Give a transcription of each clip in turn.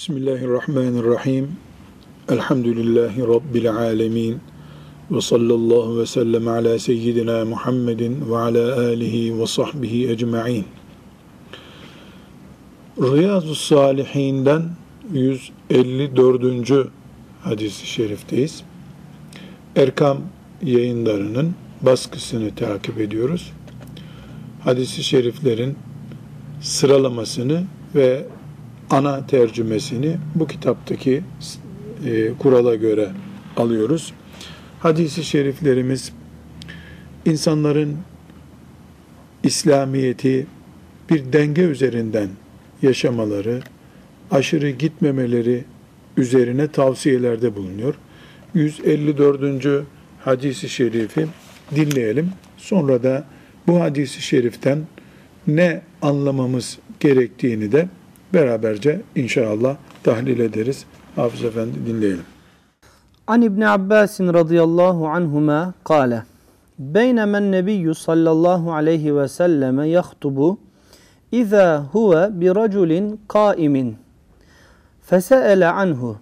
Bismillahirrahmanirrahim. Elhamdülillahi Rabbil alemin. Ve sallallahu ve sellem ala seyyidina Muhammedin ve ala alihi ve sahbihi ecma'in. Riyazu Salihinden 154. hadisi şerifteyiz. Erkam yayınlarının baskısını takip ediyoruz. Hadisi şeriflerin sıralamasını ve ana tercümesini bu kitaptaki e, kurala göre alıyoruz. Hadisi şeriflerimiz insanların İslamiyeti bir denge üzerinden yaşamaları, aşırı gitmemeleri üzerine tavsiyelerde bulunuyor. 154. hadisi şerifi dinleyelim. Sonra da bu hadisi şeriften ne anlamamız gerektiğini de beraberce inşallah tahlil ederiz. Hafız Efendi dinleyelim. An İbni Abbas radıyallahu anhuma kâle بينما النبي صلى الله عليه وسلم يخطب إذا هو برجل قائم فسأل عنه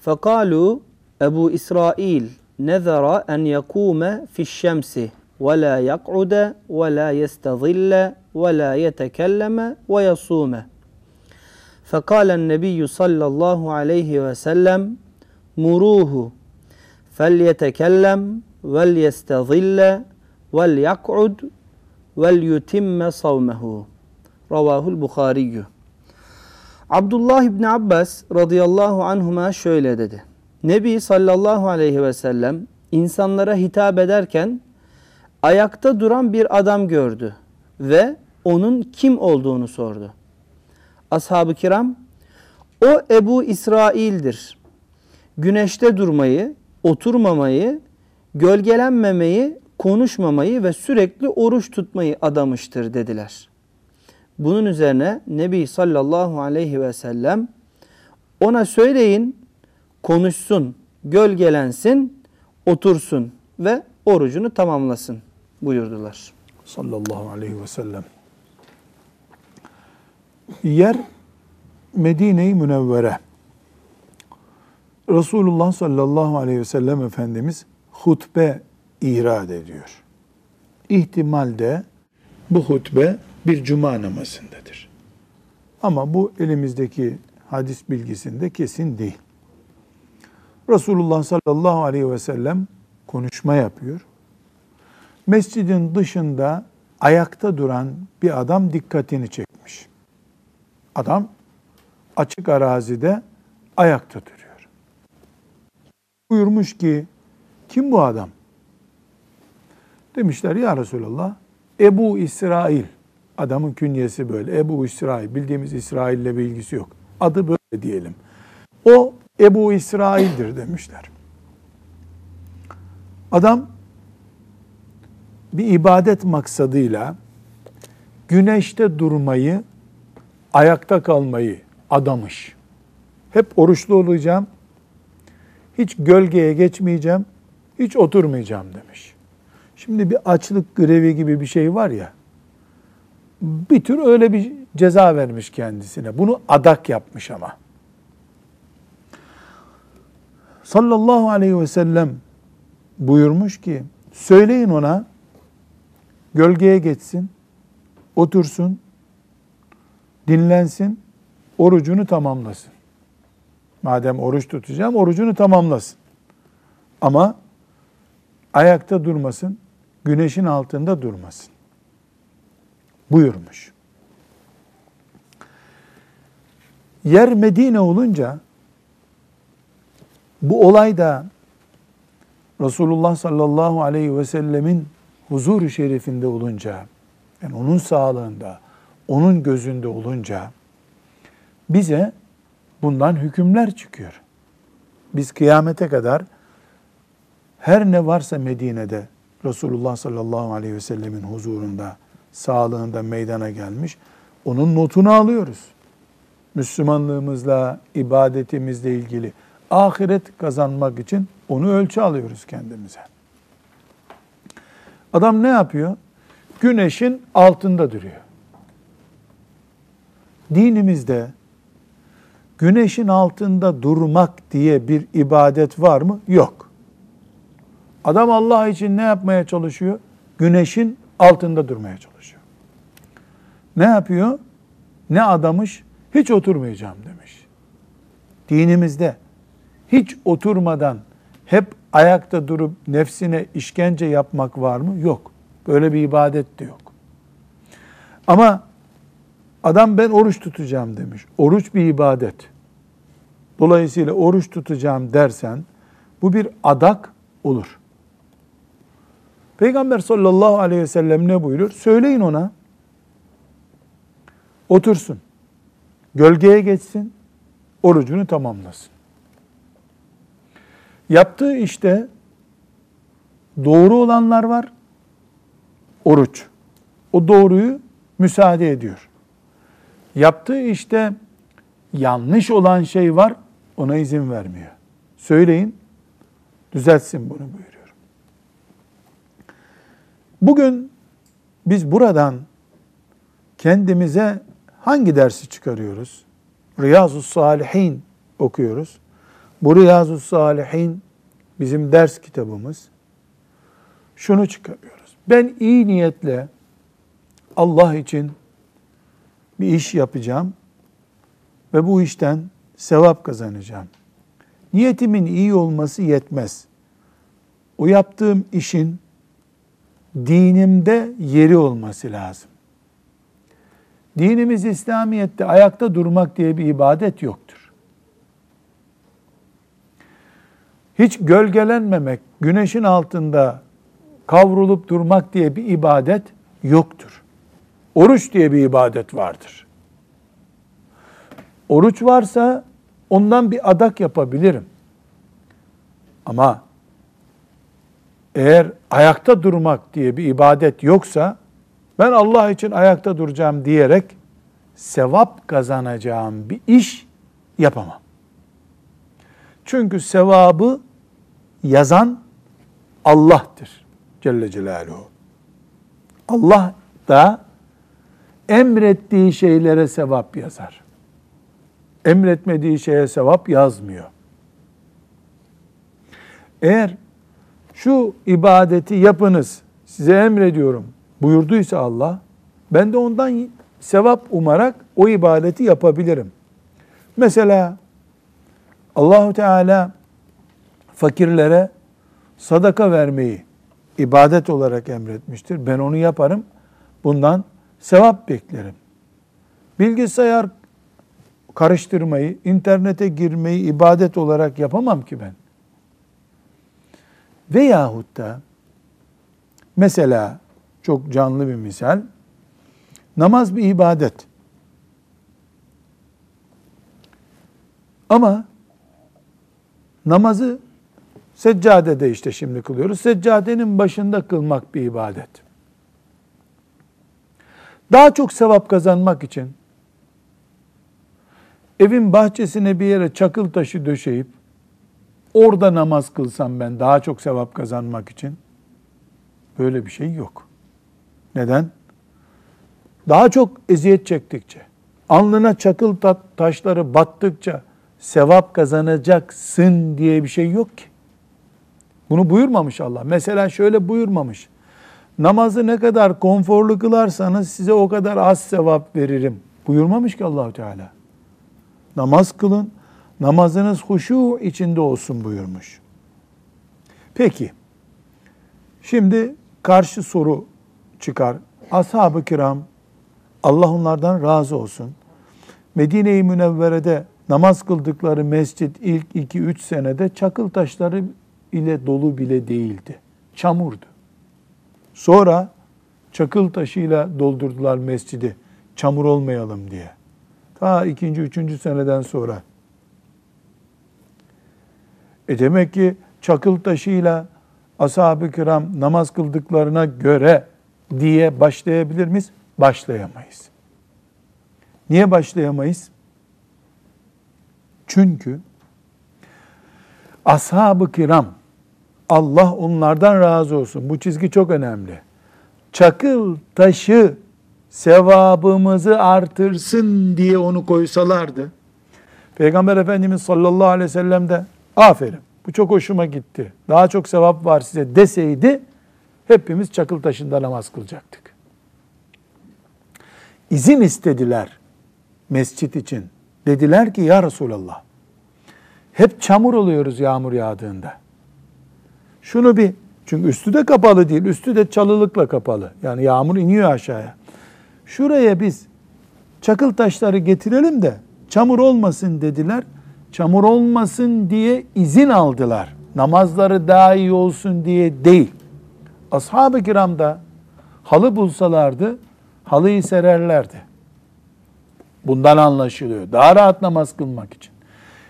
فقالوا أبو إسرائيل نذر أن يقوم في الشمس ولا يقعد ولا يستظل ولا يتكلم ويصوم Fekalen nebiyyü sallallahu aleyhi ve sellem muruhu felyetekellem vel yestezille vel yak'ud vel yutimme savmehu. Ravahul Bukhariyyü. Abdullah İbni Abbas radıyallahu anhuma şöyle dedi. Nebi sallallahu aleyhi ve sellem insanlara hitap ederken ayakta duran bir adam gördü ve onun kim olduğunu sordu. Ashab-ı kiram o Ebu İsrail'dir. Güneşte durmayı, oturmamayı, gölgelenmemeyi, konuşmamayı ve sürekli oruç tutmayı adamıştır dediler. Bunun üzerine Nebi sallallahu aleyhi ve sellem ona söyleyin konuşsun, gölgelensin, otursun ve orucunu tamamlasın buyurdular. Sallallahu aleyhi ve sellem. Yer Medine-i Münevvere. Resulullah sallallahu aleyhi ve sellem Efendimiz hutbe irad ediyor. İhtimalde bu hutbe bir cuma namazındadır. Ama bu elimizdeki hadis bilgisinde kesin değil. Resulullah sallallahu aleyhi ve sellem konuşma yapıyor. Mescidin dışında ayakta duran bir adam dikkatini çekmiş. Adam açık arazide ayakta duruyor. Buyurmuş ki kim bu adam? Demişler ya Resulallah Ebu İsrail. Adamın künyesi böyle. Ebu İsrail. Bildiğimiz İsrail ile bir ilgisi yok. Adı böyle diyelim. O Ebu İsrail'dir demişler. Adam bir ibadet maksadıyla güneşte durmayı, ayakta kalmayı adamış. Hep oruçlu olacağım, hiç gölgeye geçmeyeceğim, hiç oturmayacağım demiş. Şimdi bir açlık grevi gibi bir şey var ya, bir tür öyle bir ceza vermiş kendisine. Bunu adak yapmış ama. Sallallahu aleyhi ve sellem buyurmuş ki, söyleyin ona, gölgeye geçsin, otursun, dinlensin, orucunu tamamlasın. Madem oruç tutacağım, orucunu tamamlasın. Ama ayakta durmasın, güneşin altında durmasın. Buyurmuş. Yer Medine olunca bu olay da Resulullah sallallahu aleyhi ve sellemin huzur şerifinde olunca, yani onun sağlığında, onun gözünde olunca bize bundan hükümler çıkıyor. Biz kıyamete kadar her ne varsa Medine'de Resulullah sallallahu aleyhi ve sellemin huzurunda, sağlığında meydana gelmiş, onun notunu alıyoruz. Müslümanlığımızla, ibadetimizle ilgili ahiret kazanmak için onu ölçü alıyoruz kendimize. Adam ne yapıyor? Güneşin altında duruyor. Dinimizde güneşin altında durmak diye bir ibadet var mı? Yok. Adam Allah için ne yapmaya çalışıyor? Güneşin altında durmaya çalışıyor. Ne yapıyor? Ne adamış? Hiç oturmayacağım demiş. Dinimizde hiç oturmadan hep ayakta durup nefsine işkence yapmak var mı? Yok. Böyle bir ibadet de yok. Ama adam ben oruç tutacağım demiş. Oruç bir ibadet. Dolayısıyla oruç tutacağım dersen bu bir adak olur. Peygamber sallallahu aleyhi ve sellem ne buyurur? Söyleyin ona. Otursun. Gölgeye geçsin. Orucunu tamamlasın. Yaptığı işte doğru olanlar var. Oruç. O doğruyu müsaade ediyor. Yaptığı işte yanlış olan şey var. Ona izin vermiyor. Söyleyin. Düzeltsin bunu buyuruyor. Bugün biz buradan kendimize hangi dersi çıkarıyoruz? Riyazu Salihin okuyoruz. Bu Riyazu Salihin bizim ders kitabımız. Şunu çıkarıyoruz. Ben iyi niyetle Allah için bir iş yapacağım ve bu işten sevap kazanacağım. Niyetimin iyi olması yetmez. O yaptığım işin dinimde yeri olması lazım. Dinimiz İslamiyet'te ayakta durmak diye bir ibadet yoktur. Hiç gölgelenmemek, güneşin altında kavrulup durmak diye bir ibadet yoktur. Oruç diye bir ibadet vardır. Oruç varsa ondan bir adak yapabilirim. Ama eğer ayakta durmak diye bir ibadet yoksa ben Allah için ayakta duracağım diyerek sevap kazanacağım bir iş yapamam. Çünkü sevabı yazan Allah'tır Celle Celaluhu. Allah da emrettiği şeylere sevap yazar. Emretmediği şeye sevap yazmıyor. Eğer şu ibadeti yapınız size emrediyorum buyurduysa Allah ben de ondan sevap umarak o ibadeti yapabilirim. Mesela Allahu Teala fakirlere sadaka vermeyi ibadet olarak emretmiştir. Ben onu yaparım. Bundan sevap beklerim. Bilgisayar karıştırmayı, internete girmeyi ibadet olarak yapamam ki ben. Veyahut da mesela çok canlı bir misal, namaz bir ibadet. Ama namazı seccadede işte şimdi kılıyoruz. Seccadenin başında kılmak bir ibadet. Daha çok sevap kazanmak için evin bahçesine bir yere çakıl taşı döşeyip orada namaz kılsam ben daha çok sevap kazanmak için böyle bir şey yok. Neden? Daha çok eziyet çektikçe, alnına çakıl taşları battıkça sevap kazanacaksın diye bir şey yok ki. Bunu buyurmamış Allah. Mesela şöyle buyurmamış. Namazı ne kadar konforlu kılarsanız size o kadar az sevap veririm. Buyurmamış ki Allahu Teala. Namaz kılın, namazınız huşu içinde olsun buyurmuş. Peki, şimdi karşı soru çıkar. Ashab-ı kiram, Allah onlardan razı olsun. Medine-i Münevvere'de namaz kıldıkları mescit ilk 2-3 senede çakıl taşları ile dolu bile değildi. Çamurdu. Sonra çakıl taşıyla doldurdular mescidi çamur olmayalım diye. Ta ikinci, üçüncü seneden sonra. E demek ki çakıl taşıyla ashab-ı kiram namaz kıldıklarına göre diye başlayabilir miyiz? Başlayamayız. Niye başlayamayız? Çünkü ashab-ı kiram Allah onlardan razı olsun. Bu çizgi çok önemli. Çakıl taşı sevabımızı artırsın diye onu koysalardı, Peygamber Efendimiz sallallahu aleyhi ve sellem de aferin bu çok hoşuma gitti. Daha çok sevap var size deseydi hepimiz çakıl taşında namaz kılacaktık. İzin istediler mescit için. Dediler ki ya Resulallah hep çamur oluyoruz yağmur yağdığında. Şunu bir çünkü üstü de kapalı değil. Üstü de çalılıkla kapalı. Yani yağmur iniyor aşağıya. Şuraya biz çakıl taşları getirelim de çamur olmasın dediler. Çamur olmasın diye izin aldılar. Namazları daha iyi olsun diye değil. Ashab-ı kiramda halı bulsalardı halıyı sererlerdi. Bundan anlaşılıyor. Daha rahat namaz kılmak için.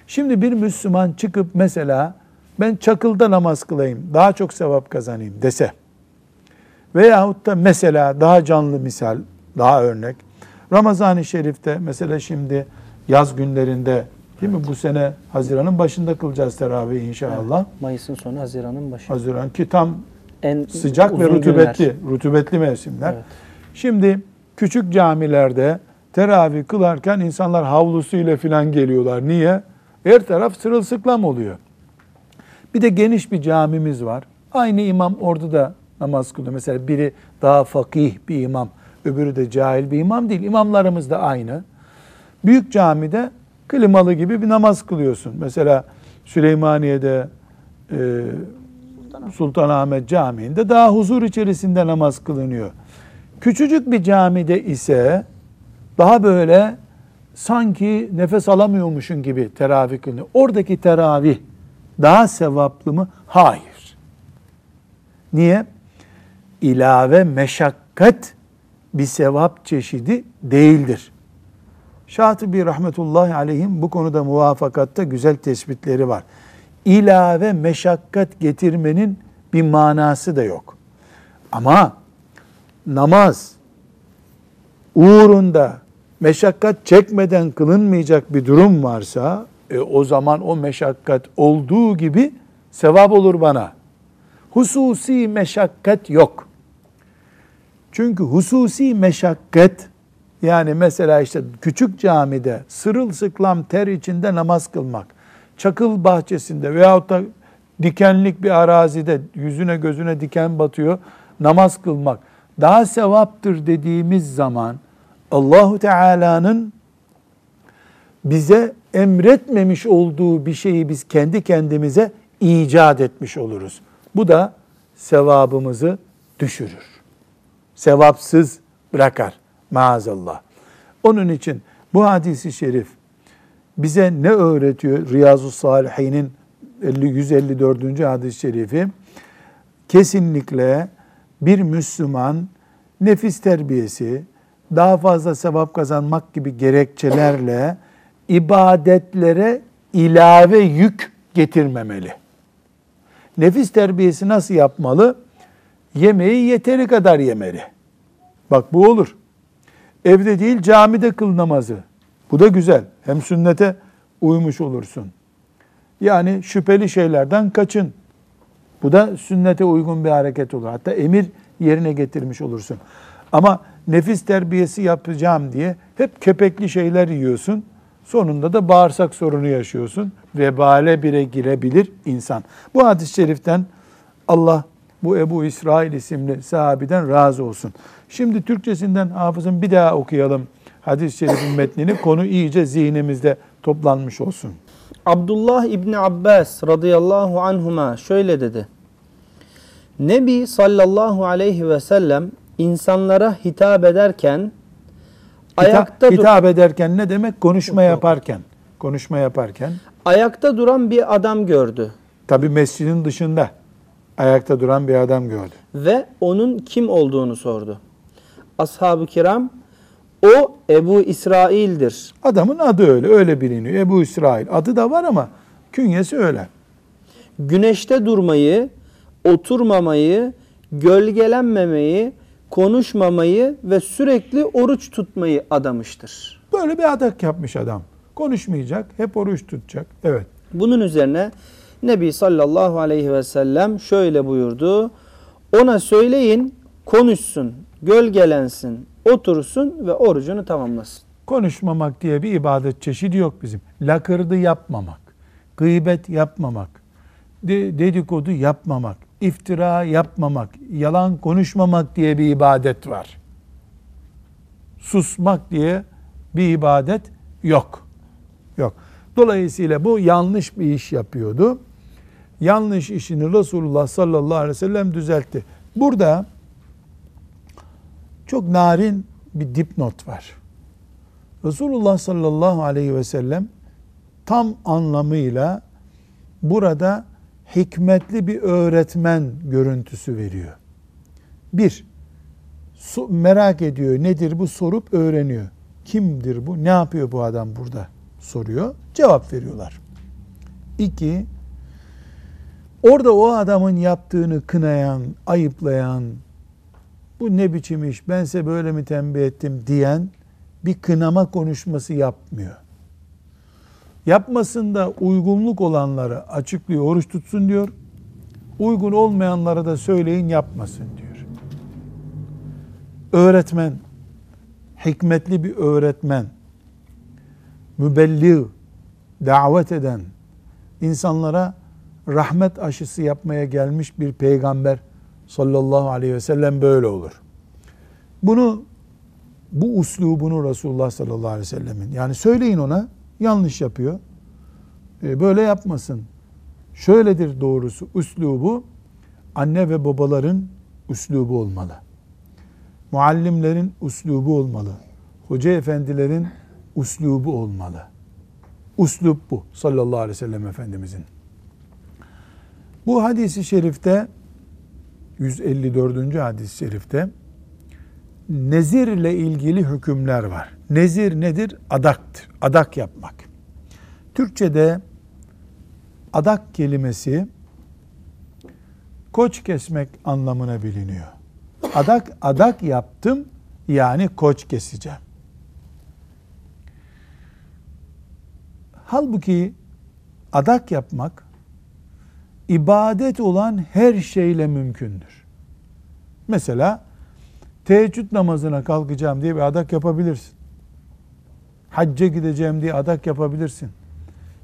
Şimdi bir Müslüman çıkıp mesela ben çakılda namaz kılayım, daha çok sevap kazanayım dese veyahut da mesela daha canlı misal, daha örnek Ramazan-ı Şerif'te mesela şimdi yaz günlerinde değil mi bu sene Haziran'ın başında kılacağız teravih inşallah. Evet, Mayıs'ın sonu Haziran'ın başı. Haziran ki tam En sıcak ve rutubetli, günler. rutubetli mevsimler. Evet. Şimdi küçük camilerde teravih kılarken insanlar havlusuyla filan geliyorlar. Niye? Her taraf sırılsıklam oluyor. Bir de geniş bir camimiz var. Aynı imam orada da namaz kılıyor. Mesela biri daha fakih bir imam, öbürü de cahil bir imam değil. İmamlarımız da aynı. Büyük camide klimalı gibi bir namaz kılıyorsun. Mesela Süleymaniye'de e, Sultanahmet Camii'nde daha huzur içerisinde namaz kılınıyor. Küçücük bir camide ise daha böyle sanki nefes alamıyormuşun gibi teravih kılınıyor. Oradaki teravih daha sevaplı mı? Hayır. Niye? İlave meşakkat bir sevap çeşidi değildir. Şatibi rahmetullahi aleyhim bu konuda muvafakatta güzel tespitleri var. İlave meşakkat getirmenin bir manası da yok. Ama namaz uğrunda meşakkat çekmeden kılınmayacak bir durum varsa e, o zaman o meşakkat olduğu gibi sevap olur bana. Hususi meşakkat yok. Çünkü hususi meşakkat yani mesela işte küçük camide sırılsıklam ter içinde namaz kılmak, çakıl bahçesinde veyahut da dikenlik bir arazide yüzüne gözüne diken batıyor namaz kılmak daha sevaptır dediğimiz zaman Allahu Teala'nın bize emretmemiş olduğu bir şeyi biz kendi kendimize icat etmiş oluruz. Bu da sevabımızı düşürür. Sevapsız bırakar maazallah. Onun için bu hadisi şerif bize ne öğretiyor? Riyazu Salihin'in 154. hadis-i şerifi kesinlikle bir Müslüman nefis terbiyesi, daha fazla sevap kazanmak gibi gerekçelerle ibadetlere ilave yük getirmemeli. Nefis terbiyesi nasıl yapmalı? Yemeği yeteri kadar yemeli. Bak bu olur. Evde değil camide kıl namazı. Bu da güzel. Hem sünnete uymuş olursun. Yani şüpheli şeylerden kaçın. Bu da sünnete uygun bir hareket olur. Hatta emir yerine getirmiş olursun. Ama nefis terbiyesi yapacağım diye hep kepekli şeyler yiyorsun. Sonunda da bağırsak sorunu yaşıyorsun. Vebale bire girebilir insan. Bu hadis-i şeriften Allah bu Ebu İsrail isimli sahabiden razı olsun. Şimdi Türkçesinden hafızın bir daha okuyalım hadis-i şerifin metnini. Konu iyice zihnimizde toplanmış olsun. Abdullah İbni Abbas radıyallahu anhuma şöyle dedi. Nebi sallallahu aleyhi ve sellem insanlara hitap ederken ayakta, Hita- dur- hitap ederken ne demek? Konuşma yaparken. Konuşma yaparken. ayakta duran bir adam gördü Tabi mescidin dışında ayakta duran bir adam gördü. ve onun kim olduğunu sordu. Ashab-ı kiram o Ebu İsrail'dir. Adamın adı öyle, öyle biliniyor. Ebu İsrail. Adı da var ama künyesi öyle. Güneşte durmayı, oturmamayı, gölgelenmemeyi, konuşmamayı ve sürekli oruç tutmayı adamıştır. Böyle bir adak yapmış adam. Konuşmayacak, hep oruç tutacak. Evet. Bunun üzerine Nebi sallallahu aleyhi ve sellem şöyle buyurdu. Ona söyleyin konuşsun, gölgelensin, otursun ve orucunu tamamlasın. konuşmamak diye bir ibadet çeşidi yok bizim. Lakırdı yapmamak, gıybet yapmamak, de- dedikodu yapmamak, iftira yapmamak, yalan konuşmamak diye bir ibadet var. Susmak diye bir ibadet yok. Yok. Dolayısıyla bu yanlış bir iş yapıyordu. Yanlış işini Resulullah sallallahu aleyhi ve sellem düzeltti. Burada çok narin bir dipnot var. Resulullah sallallahu aleyhi ve sellem tam anlamıyla burada hikmetli bir öğretmen görüntüsü veriyor. Bir, merak ediyor nedir bu sorup öğreniyor. Kimdir bu? Ne yapıyor bu adam burada? Soruyor. Cevap veriyorlar. İki, orada o adamın yaptığını kınayan, ayıplayan, bu ne biçim iş, ben böyle mi tembih ettim diyen bir kınama konuşması yapmıyor. Yapmasında uygunluk olanları açıklıyor, oruç tutsun diyor. Uygun olmayanlara da söyleyin yapmasın diyor. Öğretmen, hikmetli bir öğretmen, mübelliğ, davet eden, insanlara rahmet aşısı yapmaya gelmiş bir peygamber sallallahu aleyhi ve sellem böyle olur. Bunu bu uslubunu Resulullah sallallahu aleyhi ve sellemin yani söyleyin ona yanlış yapıyor. E, Böyle yapmasın. Şöyledir doğrusu üslubu anne ve babaların üslubu olmalı. Muallimlerin üslubu olmalı. Hoca efendilerin üslubu olmalı. Üslub bu sallallahu aleyhi ve sellem Efendimizin. Bu hadisi şerifte 154. hadis-i şerifte nezir ile ilgili hükümler var. Nezir nedir? Adaktır. Adak yapmak. Türkçe'de adak kelimesi koç kesmek anlamına biliniyor. Adak adak yaptım yani koç keseceğim. Halbuki adak yapmak ibadet olan her şeyle mümkündür. Mesela teheccüd namazına kalkacağım diye bir adak yapabilirsin. Hacca gideceğim diye adak yapabilirsin.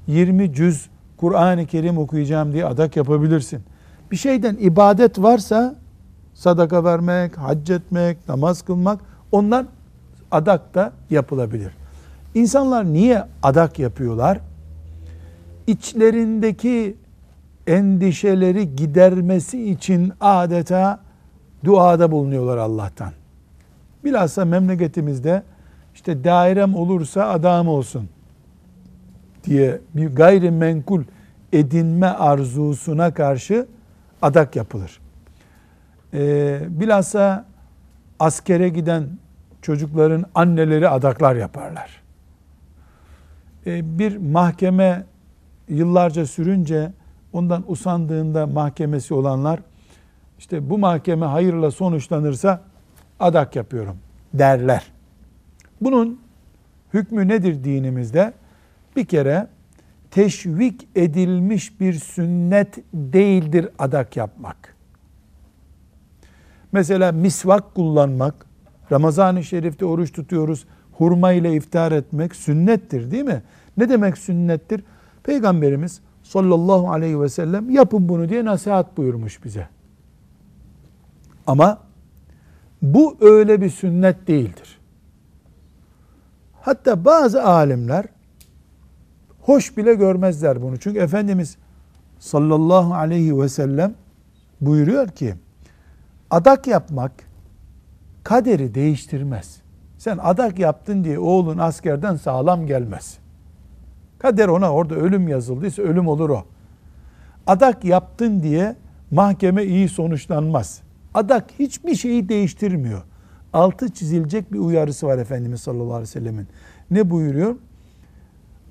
20 cüz Kur'an-ı Kerim okuyacağım diye adak yapabilirsin. Bir şeyden ibadet varsa sadaka vermek, hac etmek, namaz kılmak onlar adak da yapılabilir. İnsanlar niye adak yapıyorlar? İçlerindeki endişeleri gidermesi için adeta duada bulunuyorlar Allah'tan. Bilhassa memleketimizde işte dairem olursa adam olsun diye bir gayrimenkul edinme arzusuna karşı adak yapılır. Ee, bilhassa askere giden çocukların anneleri adaklar yaparlar. Ee, bir mahkeme yıllarca sürünce ondan usandığında mahkemesi olanlar işte bu mahkeme hayırla sonuçlanırsa adak yapıyorum derler. Bunun hükmü nedir dinimizde? Bir kere teşvik edilmiş bir sünnet değildir adak yapmak. Mesela misvak kullanmak, Ramazan-ı Şerif'te oruç tutuyoruz, hurma ile iftar etmek sünnettir değil mi? Ne demek sünnettir? Peygamberimiz sallallahu aleyhi ve sellem yapın bunu diye nasihat buyurmuş bize. Ama bu öyle bir sünnet değildir. Hatta bazı alimler hoş bile görmezler bunu. Çünkü Efendimiz sallallahu aleyhi ve sellem buyuruyor ki adak yapmak kaderi değiştirmez. Sen adak yaptın diye oğlun askerden sağlam gelmez. Kader ona orada ölüm yazıldıysa ölüm olur o. Adak yaptın diye mahkeme iyi sonuçlanmaz. Adak hiçbir şeyi değiştirmiyor. Altı çizilecek bir uyarısı var Efendimiz sallallahu aleyhi ve sellemin. Ne buyuruyor?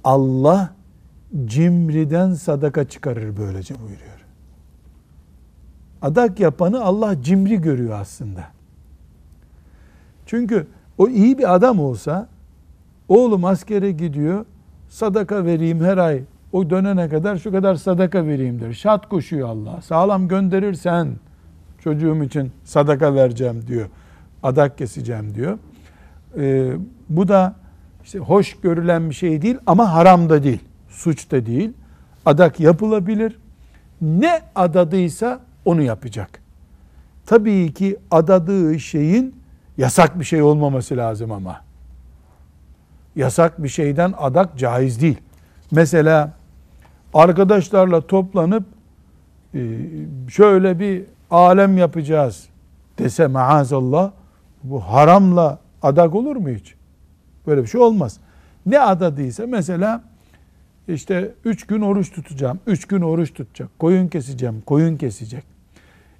Allah cimriden sadaka çıkarır böylece buyuruyor. Adak yapanı Allah cimri görüyor aslında. Çünkü o iyi bir adam olsa oğlum askere gidiyor sadaka vereyim her ay o dönene kadar şu kadar sadaka vereyim der. Şat koşuyor Allah. Sağlam gönderirsen çocuğum için sadaka vereceğim diyor. Adak keseceğim diyor. Ee, bu da işte hoş görülen bir şey değil ama haram da değil. Suç da değil. Adak yapılabilir. Ne adadıysa onu yapacak. Tabii ki adadığı şeyin yasak bir şey olmaması lazım ama. Yasak bir şeyden adak caiz değil. Mesela arkadaşlarla toplanıp e, şöyle bir alem yapacağız dese maazallah bu haramla adak olur mu hiç? Böyle bir şey olmaz. Ne adadıysa mesela işte üç gün oruç tutacağım, üç gün oruç tutacak, koyun keseceğim, koyun kesecek.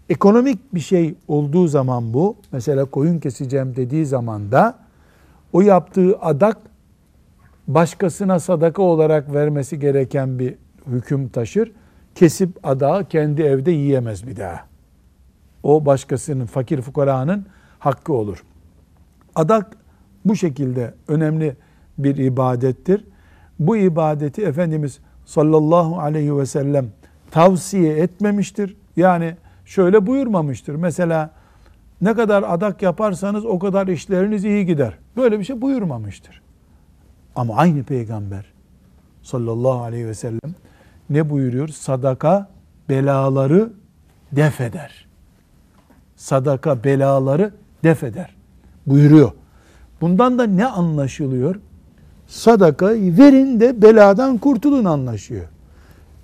Ekonomik bir şey olduğu zaman bu, mesela koyun keseceğim dediği zaman da o yaptığı adak başkasına sadaka olarak vermesi gereken bir hüküm taşır. Kesip adağı kendi evde yiyemez bir daha. O başkasının, fakir fukaranın hakkı olur. Adak bu şekilde önemli bir ibadettir. Bu ibadeti Efendimiz sallallahu aleyhi ve sellem tavsiye etmemiştir. Yani şöyle buyurmamıştır. Mesela ne kadar adak yaparsanız o kadar işleriniz iyi gider. Böyle bir şey buyurmamıştır. Ama aynı peygamber sallallahu aleyhi ve sellem ne buyuruyor? Sadaka belaları def eder. Sadaka belaları def eder. Buyuruyor. Bundan da ne anlaşılıyor? Sadaka verin de beladan kurtulun anlaşıyor.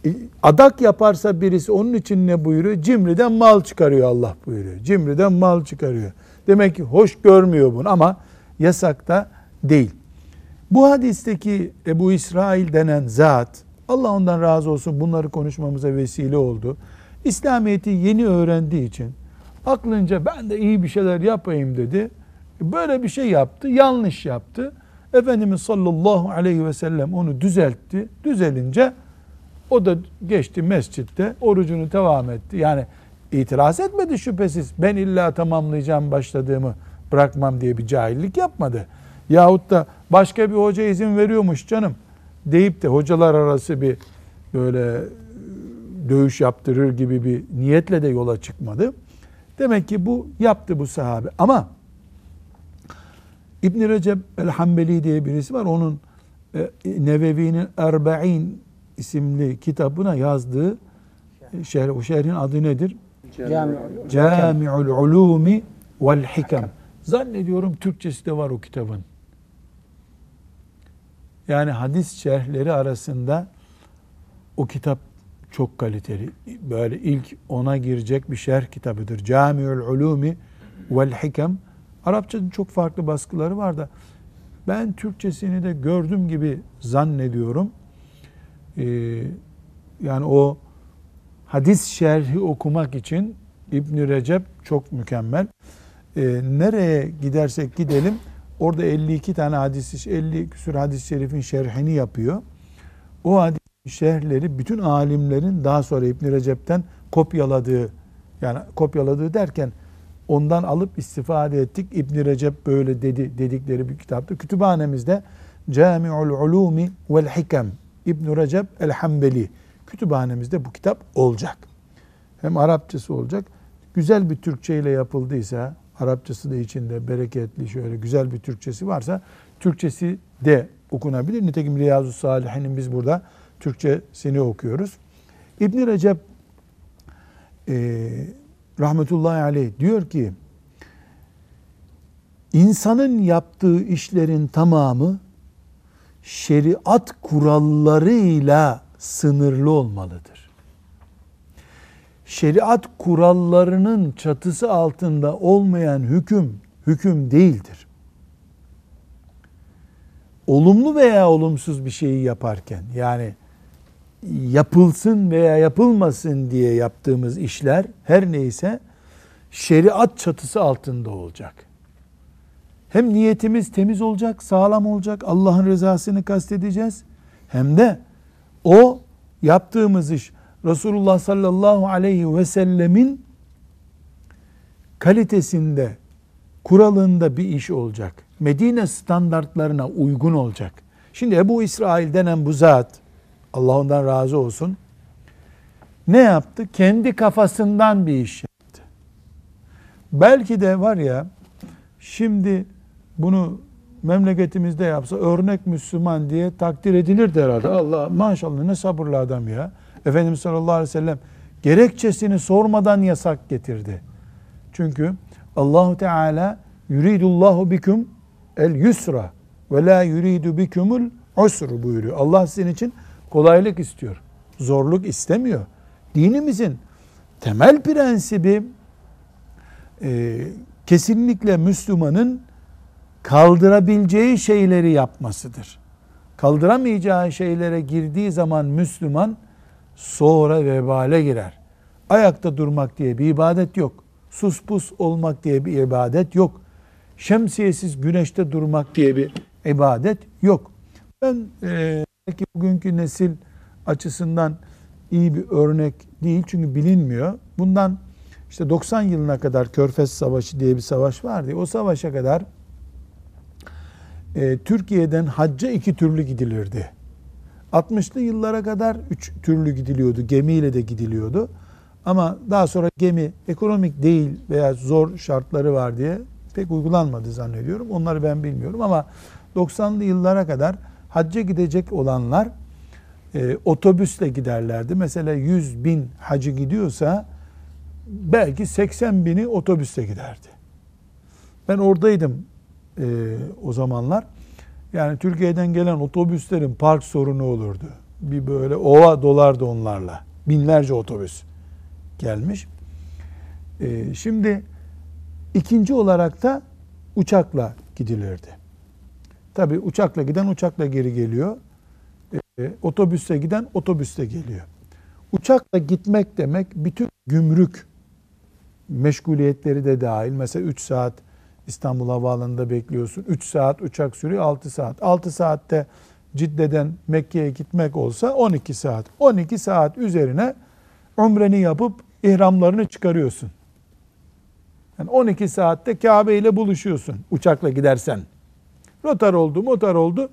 E, adak yaparsa birisi onun için ne buyuruyor? Cimriden mal çıkarıyor Allah buyuruyor. Cimriden mal çıkarıyor. Demek ki hoş görmüyor bunu ama yasakta değil. Bu hadisteki Ebu İsrail denen zat, Allah ondan razı olsun bunları konuşmamıza vesile oldu. İslamiyet'i yeni öğrendiği için aklınca ben de iyi bir şeyler yapayım dedi. Böyle bir şey yaptı, yanlış yaptı. Efendimiz sallallahu aleyhi ve sellem onu düzeltti. Düzelince o da geçti mescitte orucunu devam etti. Yani itiraz etmedi şüphesiz. Ben illa tamamlayacağım başladığımı bırakmam diye bir cahillik yapmadı. Yahut da başka bir hoca izin veriyormuş canım deyip de hocalar arası bir böyle dövüş yaptırır gibi bir niyetle de yola çıkmadı. Demek ki bu yaptı bu sahabe. Ama İbn Recep el-Hambeli diye birisi var. Onun e, Nevevi'nin Erba'in isimli kitabına yazdığı şerh, o şerhin adı nedir? Cami'ul Ulumi vel Hikam. Zannediyorum Türkçesi de var o kitabın. Yani hadis şerhleri arasında o kitap çok kaliteli. Böyle ilk ona girecek bir şerh kitabıdır. Camiül Ulumi vel Hikam. Arapçada çok farklı baskıları var da ben Türkçesini de gördüm gibi zannediyorum. Ee, yani o hadis şerhi okumak için İbn Recep çok mükemmel. Ee, nereye gidersek gidelim orada 52 tane hadis 50 küsur hadis-i şerifin şerhini yapıyor. O hadis şerhleri bütün alimlerin daha sonra İbn Recep'ten kopyaladığı yani kopyaladığı derken ondan alıp istifade ettik. İbn Recep böyle dedi dedikleri bir kitaptı. Kütüphanemizde Cami'ul Ulumi vel Hikem İbn Recep el Hanbeli kütüphanemizde bu kitap olacak. Hem Arapçası olacak. Güzel bir Türkçe ile yapıldıysa, Arapçası da içinde bereketli şöyle güzel bir Türkçesi varsa Türkçesi de okunabilir. Nitekim Riyazu Salihin'in biz burada Türkçesini okuyoruz. İbn Recep e, rahmetullahi aleyh diyor ki insanın yaptığı işlerin tamamı şeriat kurallarıyla sınırlı olmalıdır. Şeriat kurallarının çatısı altında olmayan hüküm hüküm değildir. Olumlu veya olumsuz bir şeyi yaparken yani yapılsın veya yapılmasın diye yaptığımız işler her neyse şeriat çatısı altında olacak. Hem niyetimiz temiz olacak, sağlam olacak, Allah'ın rızasını kastedeceğiz. Hem de o yaptığımız iş Resulullah sallallahu aleyhi ve sellemin kalitesinde, kuralında bir iş olacak. Medine standartlarına uygun olacak. Şimdi Ebu İsrail denen bu zat, Allah ondan razı olsun. Ne yaptı? Kendi kafasından bir iş yaptı. Belki de var ya şimdi bunu memleketimizde yapsa örnek Müslüman diye takdir edilirdi herhalde. Allah maşallah ne sabırlı adam ya. Efendimiz sallallahu aleyhi ve sellem gerekçesini sormadan yasak getirdi. Çünkü Allahu Teala yuridullahu bikum el yusra ve la yuridu bikumul usru buyuruyor. Allah sizin için kolaylık istiyor. Zorluk istemiyor. Dinimizin temel prensibi e, kesinlikle Müslümanın kaldırabileceği şeyleri yapmasıdır. Kaldıramayacağı şeylere girdiği zaman Müslüman sonra vebale girer. Ayakta durmak diye bir ibadet yok. Sus pus olmak diye bir ibadet yok. Şemsiyesiz güneşte durmak diye bir ibadet yok. Ben e, belki bugünkü nesil açısından iyi bir örnek değil çünkü bilinmiyor. Bundan işte 90 yılına kadar Körfez Savaşı diye bir savaş vardı. O savaşa kadar e, Türkiye'den hacca iki türlü gidilirdi. 60'lı yıllara kadar üç türlü gidiliyordu. Gemiyle de gidiliyordu. Ama daha sonra gemi ekonomik değil veya zor şartları var diye pek uygulanmadı zannediyorum. Onları ben bilmiyorum ama 90'lı yıllara kadar hacca gidecek olanlar e, otobüsle giderlerdi. Mesela 100 bin hacı gidiyorsa belki 80 bini otobüsle giderdi. Ben oradaydım e, o zamanlar. Yani Türkiye'den gelen otobüslerin park sorunu olurdu. Bir böyle ova dolardı onlarla. Binlerce otobüs gelmiş. E, şimdi ikinci olarak da uçakla gidilirdi. Tabi uçakla giden uçakla geri geliyor. E, otobüste giden otobüste geliyor. Uçakla gitmek demek bütün gümrük meşguliyetleri de dahil. Mesela 3 saat İstanbul Havaalanı'nda bekliyorsun. 3 saat uçak sürüyor 6 saat. 6 saatte Cidde'den Mekke'ye gitmek olsa 12 saat. 12 saat üzerine umreni yapıp ihramlarını çıkarıyorsun. Yani 12 saatte Kabe ile buluşuyorsun uçakla gidersen. Rotar oldu, motor oldu.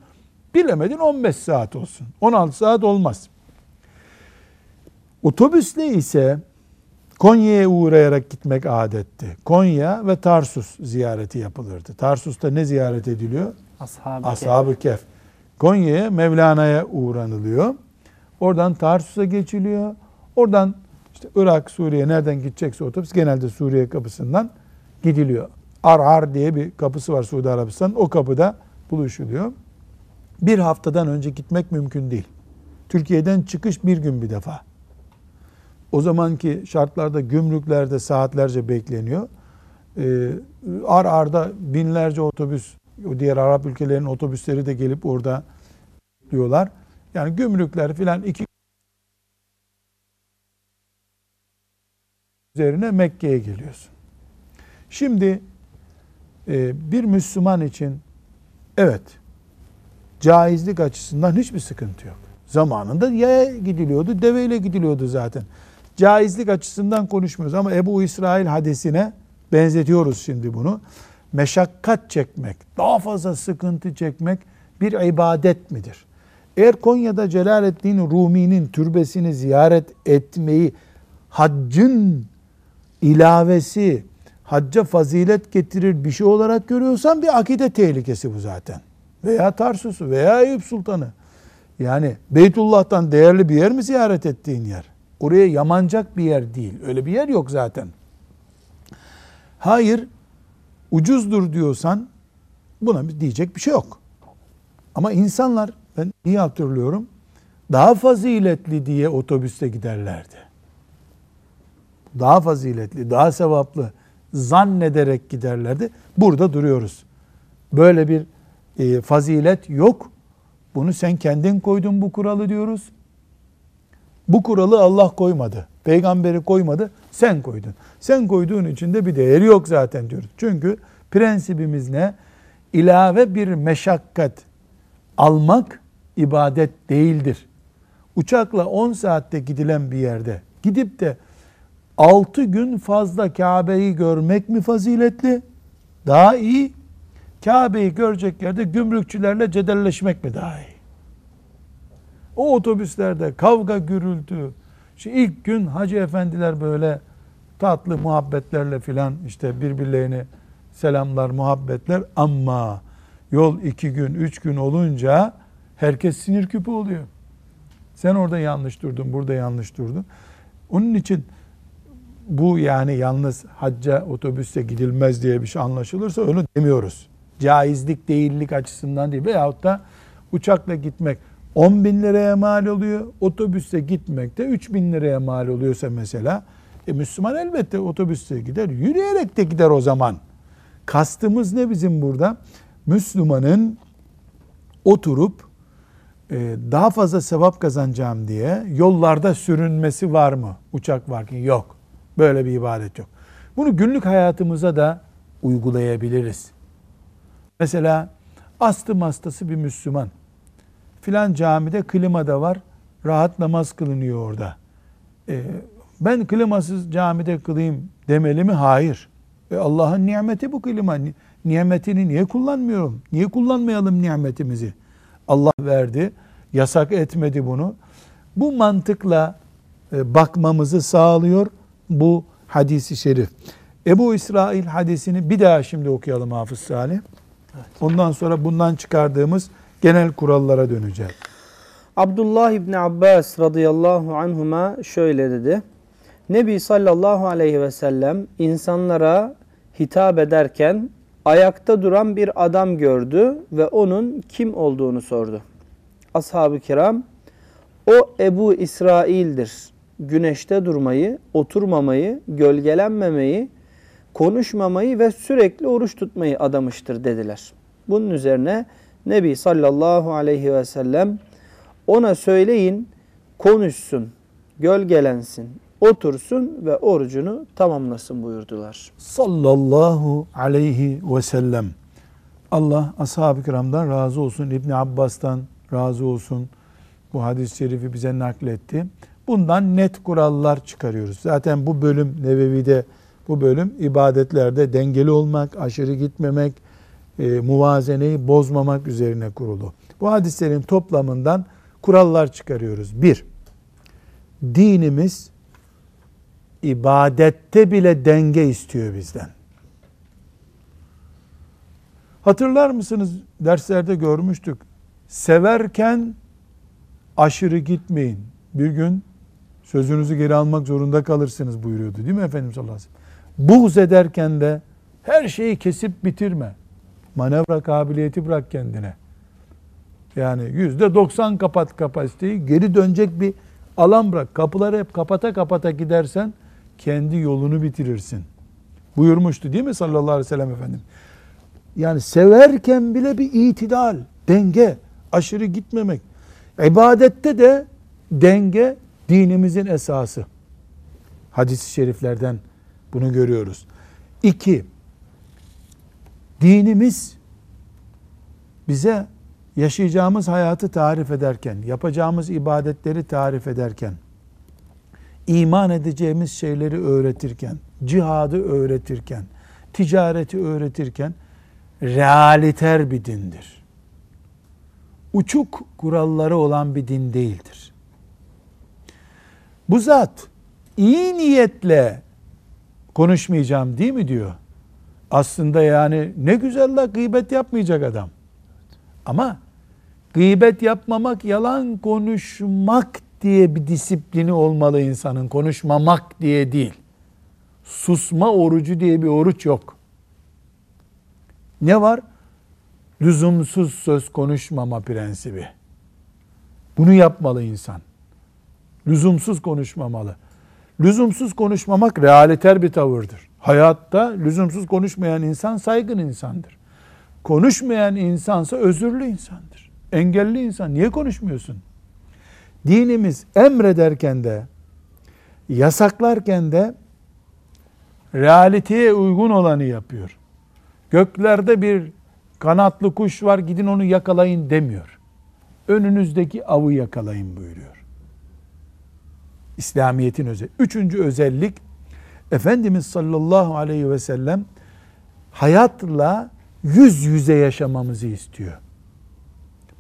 Bilemedin 15 saat olsun. 16 saat olmaz. Otobüsle ise Konya'ya uğrayarak gitmek adetti. Konya ve Tarsus ziyareti yapılırdı. Tarsus'ta ne ziyaret ediliyor? Ashab-ı Ashab-ı Kehf. Konya'ya Mevlana'ya uğranılıyor. Oradan Tarsus'a geçiliyor. Oradan işte Irak, Suriye nereden gidecekse otobüs genelde Suriye kapısından gidiliyor. Arar diye bir kapısı var Suudi Arabistan. O kapıda buluşuluyor. Bir haftadan önce gitmek mümkün değil. Türkiye'den çıkış bir gün bir defa. O zamanki şartlarda gümrüklerde saatlerce bekleniyor. Ee, ar arda binlerce otobüs, diğer Arap ülkelerinin otobüsleri de gelip orada bekliyorlar. Yani gümrükler filan iki üzerine Mekke'ye geliyorsun. Şimdi e, bir Müslüman için evet caizlik açısından hiçbir sıkıntı yok. Zamanında yaya gidiliyordu, deveyle gidiliyordu zaten. Caizlik açısından konuşmuyoruz ama Ebu İsrail hadisine benzetiyoruz şimdi bunu. Meşakkat çekmek, daha fazla sıkıntı çekmek bir ibadet midir? Eğer Konya'da Celaleddin Rumi'nin türbesini ziyaret etmeyi haccın ilavesi, hacca fazilet getirir bir şey olarak görüyorsan bir akide tehlikesi bu zaten. Veya Tarsus'u veya Eyüp Sultan'ı. Yani Beytullah'tan değerli bir yer mi ziyaret ettiğin yer? Oraya yamancak bir yer değil. Öyle bir yer yok zaten. Hayır, ucuzdur diyorsan buna diyecek bir şey yok. Ama insanlar, ben iyi hatırlıyorum, daha faziletli diye otobüste giderlerdi. Daha faziletli, daha sevaplı zannederek giderlerdi. Burada duruyoruz. Böyle bir e, fazilet yok. Bunu sen kendin koydun bu kuralı diyoruz. Bu kuralı Allah koymadı. Peygamberi koymadı. Sen koydun. Sen koyduğun için de bir değeri yok zaten diyoruz. Çünkü prensibimiz ne? İlave bir meşakkat almak ibadet değildir. Uçakla 10 saatte gidilen bir yerde gidip de 6 gün fazla Kabe'yi görmek mi faziletli? Daha iyi. Kabe'yi görecek yerde gümrükçülerle cedelleşmek mi daha iyi? O otobüslerde kavga gürültü. İşte ilk gün hacı efendiler böyle tatlı muhabbetlerle filan işte birbirlerini selamlar, muhabbetler ama Yol iki gün, üç gün olunca herkes sinir küpü oluyor. Sen orada yanlış durdun, burada yanlış durdun. Onun için bu yani yalnız hacca otobüste gidilmez diye bir şey anlaşılırsa onu demiyoruz. Caizlik değillik açısından değil veyahut da uçakla gitmek 10 bin liraya mal oluyor. Otobüste gitmek de 3 bin liraya mal oluyorsa mesela e Müslüman elbette otobüste gider. Yürüyerek de gider o zaman. Kastımız ne bizim burada? Müslümanın oturup e, daha fazla sevap kazanacağım diye yollarda sürünmesi var mı? Uçak varken yok. Böyle bir ibadet yok. Bunu günlük hayatımıza da uygulayabiliriz. Mesela astım hastası bir Müslüman. Filan camide klima da var. Rahat namaz kılınıyor orada. E, ben klimasız camide kılayım demeli mi? Hayır. E, Allah'ın nimeti bu klima. Nimetini niye kullanmıyorum? Niye kullanmayalım nimetimizi? Allah verdi. Yasak etmedi bunu. Bu mantıkla e, bakmamızı sağlıyor bu hadisi şerif. Ebu İsrail hadisini bir daha şimdi okuyalım Hafız Salih. Ondan sonra bundan çıkardığımız genel kurallara döneceğiz. Abdullah İbni Abbas radıyallahu anhuma şöyle dedi. Nebi sallallahu aleyhi ve sellem insanlara hitap ederken ayakta duran bir adam gördü ve onun kim olduğunu sordu. Ashab-ı kiram o Ebu İsrail'dir. Güneşte durmayı, oturmamayı, gölgelenmemeyi, konuşmamayı ve sürekli oruç tutmayı adamıştır dediler. Bunun üzerine Nebi sallallahu aleyhi ve sellem ona söyleyin konuşsun, gölgelensin, otursun ve orucunu tamamlasın buyurdular. Sallallahu aleyhi ve sellem. Allah ashab-ı kiramdan razı olsun. İbn Abbas'tan razı olsun. Bu hadis-i şerifi bize nakletti. Bundan net kurallar çıkarıyoruz. Zaten bu bölüm Nevevi'de bu bölüm ibadetlerde dengeli olmak, aşırı gitmemek, e, muvazeneyi bozmamak üzerine kurulu. Bu hadislerin toplamından kurallar çıkarıyoruz. Bir, dinimiz ibadette bile denge istiyor bizden. Hatırlar mısınız derslerde görmüştük. Severken aşırı gitmeyin. Bir gün sözünüzü geri almak zorunda kalırsınız buyuruyordu değil mi Efendimiz sallallahu aleyhi ve sellem? Buğz ederken de her şeyi kesip bitirme. Manevra kabiliyeti bırak kendine. Yani yüzde doksan kapat kapasiteyi geri dönecek bir alan bırak. Kapıları hep kapata kapata gidersen kendi yolunu bitirirsin. Buyurmuştu değil mi sallallahu aleyhi ve sellem efendim? Yani severken bile bir itidal, denge, aşırı gitmemek. İbadette de denge dinimizin esası. Hadis-i şeriflerden bunu görüyoruz. İki, dinimiz bize yaşayacağımız hayatı tarif ederken, yapacağımız ibadetleri tarif ederken, iman edeceğimiz şeyleri öğretirken, cihadı öğretirken, ticareti öğretirken realiter bir dindir. Uçuk kuralları olan bir din değildir. Bu zat iyi niyetle konuşmayacağım değil mi diyor. Aslında yani ne güzel la gıybet yapmayacak adam. Ama gıybet yapmamak, yalan konuşmak diye bir disiplini olmalı insanın. Konuşmamak diye değil. Susma orucu diye bir oruç yok. Ne var? Lüzumsuz söz konuşmama prensibi. Bunu yapmalı insan. Lüzumsuz konuşmamalı. Lüzumsuz konuşmamak realiter bir tavırdır. Hayatta lüzumsuz konuşmayan insan saygın insandır. Konuşmayan insansa özürlü insandır. Engelli insan. Niye konuşmuyorsun? Dinimiz emrederken de yasaklarken de realiteye uygun olanı yapıyor. Göklerde bir kanatlı kuş var gidin onu yakalayın demiyor. Önünüzdeki avı yakalayın buyuruyor. İslamiyet'in özel. Üçüncü özellik Efendimiz sallallahu aleyhi ve sellem hayatla yüz yüze yaşamamızı istiyor.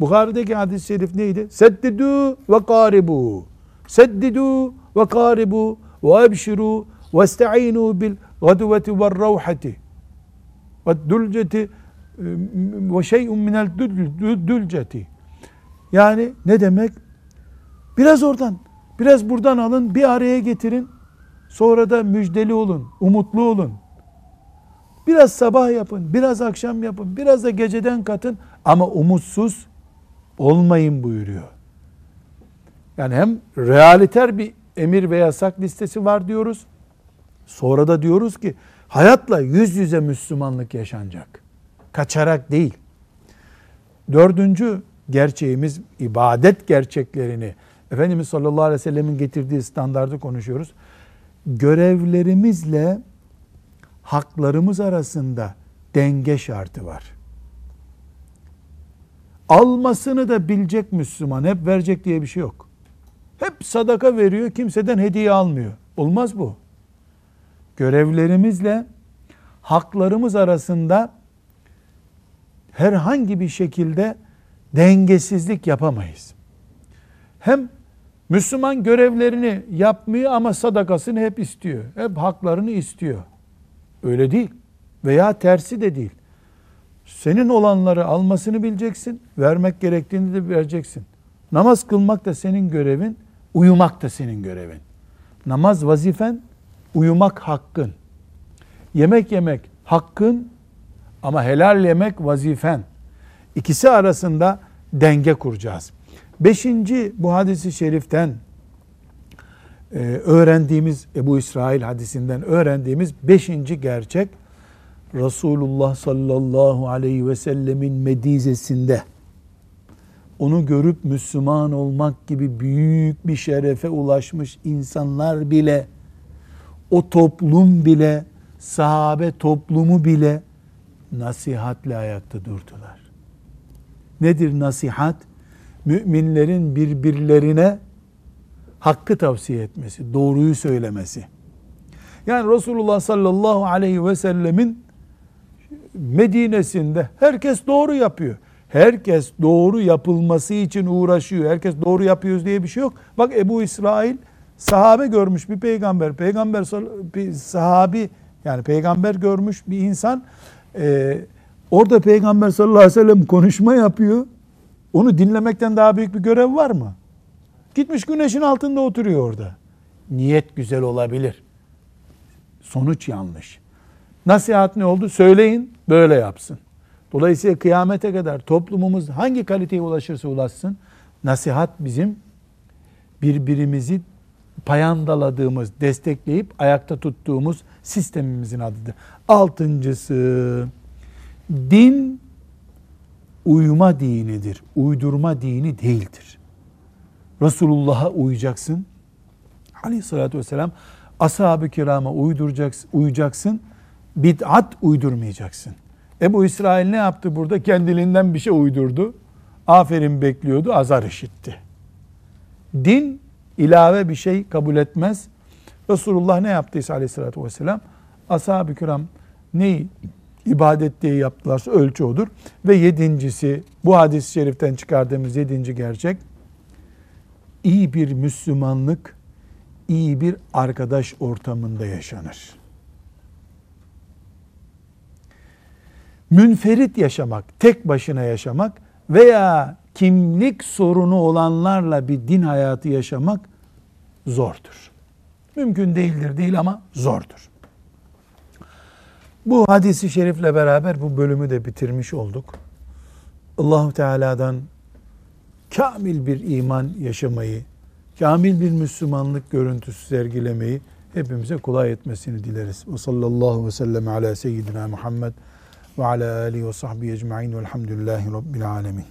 Bukhari'deki hadis-i şerif neydi? Seddidu ve karibu. Seddidu ve karibu ve ebşiru ve esta'inu bil gadveti ve ravhati ve dülceti ve şey'un minel dülceti. Yani ne demek? Biraz oradan, biraz buradan alın, bir araya getirin. Sonra da müjdeli olun, umutlu olun. Biraz sabah yapın, biraz akşam yapın, biraz da geceden katın ama umutsuz olmayın buyuruyor. Yani hem realiter bir emir ve yasak listesi var diyoruz. Sonra da diyoruz ki hayatla yüz yüze Müslümanlık yaşanacak. Kaçarak değil. Dördüncü gerçeğimiz ibadet gerçeklerini Efendimiz sallallahu aleyhi ve sellemin getirdiği standardı konuşuyoruz. Görevlerimizle haklarımız arasında denge şartı var. Almasını da bilecek Müslüman. Hep verecek diye bir şey yok. Hep sadaka veriyor, kimseden hediye almıyor. Olmaz bu. Görevlerimizle haklarımız arasında herhangi bir şekilde dengesizlik yapamayız. Hem Müslüman görevlerini yapmıyor ama sadakasını hep istiyor. Hep haklarını istiyor. Öyle değil. Veya tersi de değil. Senin olanları almasını bileceksin. Vermek gerektiğini de vereceksin. Namaz kılmak da senin görevin. Uyumak da senin görevin. Namaz vazifen, uyumak hakkın. Yemek yemek hakkın ama helal yemek vazifen. İkisi arasında denge kuracağız. Beşinci bu hadisi şeriften e, öğrendiğimiz Ebu İsrail hadisinden öğrendiğimiz beşinci gerçek Resulullah sallallahu aleyhi ve sellemin medizesinde onu görüp Müslüman olmak gibi büyük bir şerefe ulaşmış insanlar bile o toplum bile sahabe toplumu bile nasihatle ayakta durdular. Nedir nasihat? Müminlerin birbirlerine hakkı tavsiye etmesi, doğruyu söylemesi. Yani Resulullah sallallahu aleyhi ve sellemin Medine'sinde herkes doğru yapıyor. Herkes doğru yapılması için uğraşıyor. Herkes doğru yapıyoruz diye bir şey yok. Bak Ebu İsrail sahabe görmüş bir peygamber. Peygamber bir sahabi yani peygamber görmüş bir insan. Ee, orada peygamber sallallahu aleyhi ve sellem konuşma yapıyor. Onu dinlemekten daha büyük bir görev var mı? Gitmiş güneşin altında oturuyor orada. Niyet güzel olabilir. Sonuç yanlış. Nasihat ne oldu? Söyleyin, böyle yapsın. Dolayısıyla kıyamete kadar toplumumuz hangi kaliteye ulaşırsa ulaşsın, nasihat bizim birbirimizi payandaladığımız, destekleyip ayakta tuttuğumuz sistemimizin adıdır. Altıncısı, din uyuma dinidir. Uydurma dini değildir. Resulullah'a uyacaksın. Aleyhissalatü vesselam ashab-ı kirama uyduracaksın, uyacaksın. Bid'at uydurmayacaksın. Ebu İsrail ne yaptı burada? Kendiliğinden bir şey uydurdu. Aferin bekliyordu, azar işitti. Din ilave bir şey kabul etmez. Resulullah ne yaptıysa aleyhissalatü vesselam ashab-ı kiram neyi ibadet diye yaptılarsa ölçü odur. Ve yedincisi bu hadis-i şeriften çıkardığımız yedinci gerçek iyi bir Müslümanlık iyi bir arkadaş ortamında yaşanır. Münferit yaşamak, tek başına yaşamak veya kimlik sorunu olanlarla bir din hayatı yaşamak zordur. Mümkün değildir değil ama zordur. Bu hadisi şerifle beraber bu bölümü de bitirmiş olduk. Allahu Teala'dan kamil bir iman yaşamayı, kamil bir Müslümanlık görüntüsü sergilemeyi hepimize kolay etmesini dileriz. Ve sallallahu ve sellem ala seyyidina Muhammed ve ala alihi ve sahbihi ecma'in velhamdülillahi rabbil alemin.